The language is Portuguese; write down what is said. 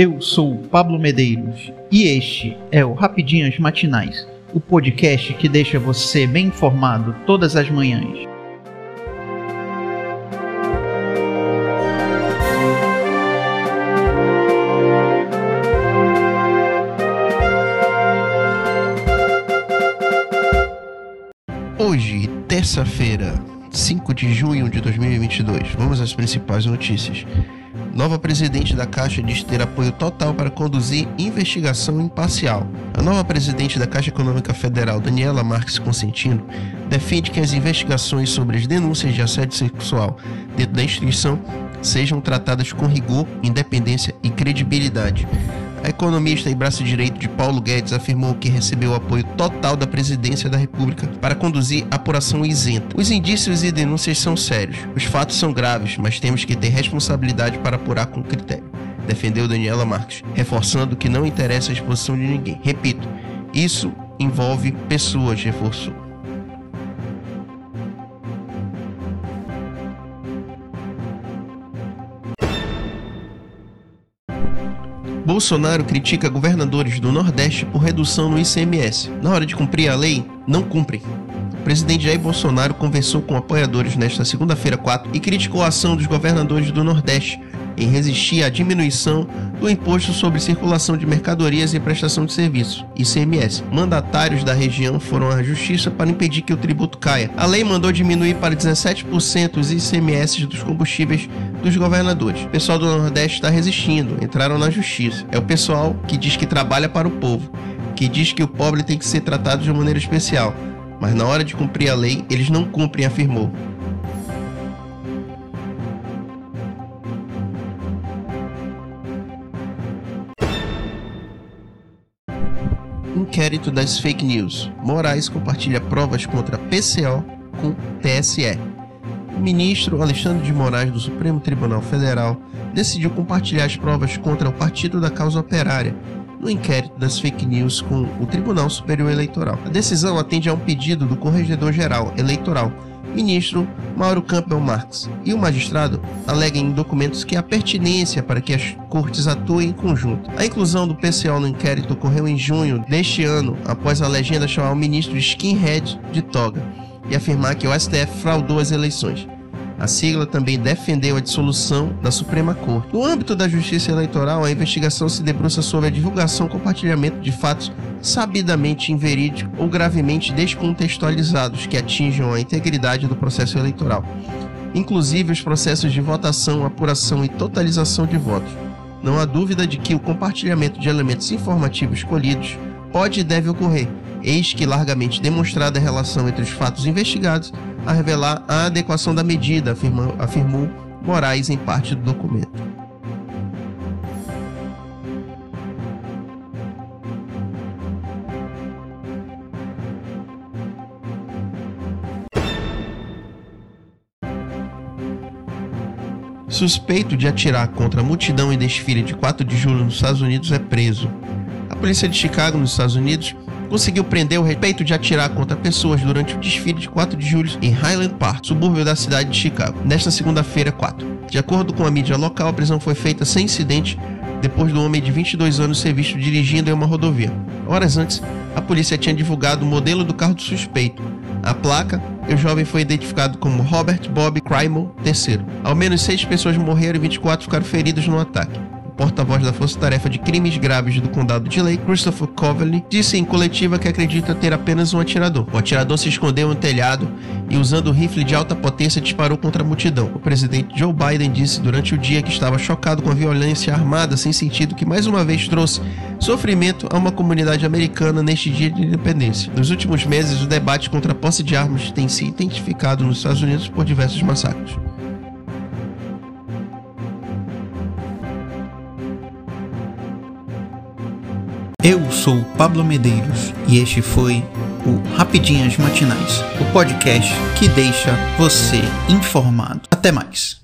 Eu sou Pablo Medeiros e este é o Rapidinhas Matinais, o podcast que deixa você bem informado todas as manhãs. Hoje, terça-feira, 5 de junho de 2022, vamos às principais notícias. Nova presidente da Caixa diz ter apoio total para conduzir investigação imparcial. A nova presidente da Caixa Econômica Federal, Daniela Marques Consentino, defende que as investigações sobre as denúncias de assédio sexual dentro da instituição sejam tratadas com rigor, independência e credibilidade. A economista e braço direito de Paulo Guedes afirmou que recebeu o apoio total da presidência da República para conduzir apuração isenta. Os indícios e denúncias são sérios. Os fatos são graves, mas temos que ter responsabilidade para apurar com critério. Defendeu Daniela Marques, reforçando que não interessa a exposição de ninguém. Repito, isso envolve pessoas, reforçou. Bolsonaro critica governadores do Nordeste por redução no ICMS. Na hora de cumprir a lei, não cumprem. O presidente Jair Bolsonaro conversou com apoiadores nesta segunda-feira 4 e criticou a ação dos governadores do Nordeste em resistir à diminuição do imposto sobre circulação de mercadorias e prestação de serviços, ICMS. Mandatários da região foram à justiça para impedir que o tributo caia. A lei mandou diminuir para 17% os ICMS dos combustíveis dos governadores. O pessoal do Nordeste está resistindo, entraram na justiça. É o pessoal que diz que trabalha para o povo, que diz que o pobre tem que ser tratado de maneira especial. Mas na hora de cumprir a lei, eles não cumprem, afirmou. Inquérito das fake news. Moraes compartilha provas contra PCO com TSE. O ministro Alexandre de Moraes do Supremo Tribunal Federal decidiu compartilhar as provas contra o Partido da Causa Operária no inquérito das fake news com o Tribunal Superior Eleitoral. A decisão atende a um pedido do Corregedor-Geral Eleitoral ministro Mauro Campbell Marx e o magistrado alegam em documentos que há pertinência para que as cortes atuem em conjunto. A inclusão do PCO no inquérito ocorreu em junho deste ano, após a legenda chamar o ministro Skinhead de toga e afirmar que o STF fraudou as eleições. A sigla também defendeu a dissolução da Suprema Corte. No âmbito da Justiça Eleitoral, a investigação se debruça sobre a divulgação e compartilhamento de fatos sabidamente inverídicos ou gravemente descontextualizados que atinjam a integridade do processo eleitoral, inclusive os processos de votação, apuração e totalização de votos. Não há dúvida de que o compartilhamento de elementos informativos escolhidos pode e deve ocorrer, eis que largamente demonstrada a relação entre os fatos investigados a revelar a adequação da medida, afirmou, afirmou Moraes em parte do documento. Suspeito de atirar contra a multidão em desfile de 4 de julho nos Estados Unidos é preso. Polícia de Chicago, nos Estados Unidos, conseguiu prender o respeito de atirar contra pessoas durante o desfile de 4 de julho em Highland Park, subúrbio da cidade de Chicago, nesta segunda-feira 4. De acordo com a mídia local, a prisão foi feita sem incidente depois do homem de 22 anos ser visto dirigindo em uma rodovia. Horas antes, a polícia tinha divulgado o modelo do carro do suspeito. A placa, o jovem foi identificado como Robert Bob Crymon III. Ao menos seis pessoas morreram e 24 ficaram feridas no ataque porta-voz da Força Tarefa de Crimes Graves do Condado de Lake, Christopher Coverley, disse em coletiva que acredita ter apenas um atirador. O atirador se escondeu no telhado e, usando um rifle de alta potência, disparou contra a multidão. O presidente Joe Biden disse durante o dia que estava chocado com a violência armada sem sentido que mais uma vez trouxe sofrimento a uma comunidade americana neste dia de independência. Nos últimos meses, o debate contra a posse de armas tem se intensificado nos Estados Unidos por diversos massacres. Eu sou Pablo Medeiros e este foi o Rapidinhas Matinais, o podcast que deixa você informado. Até mais.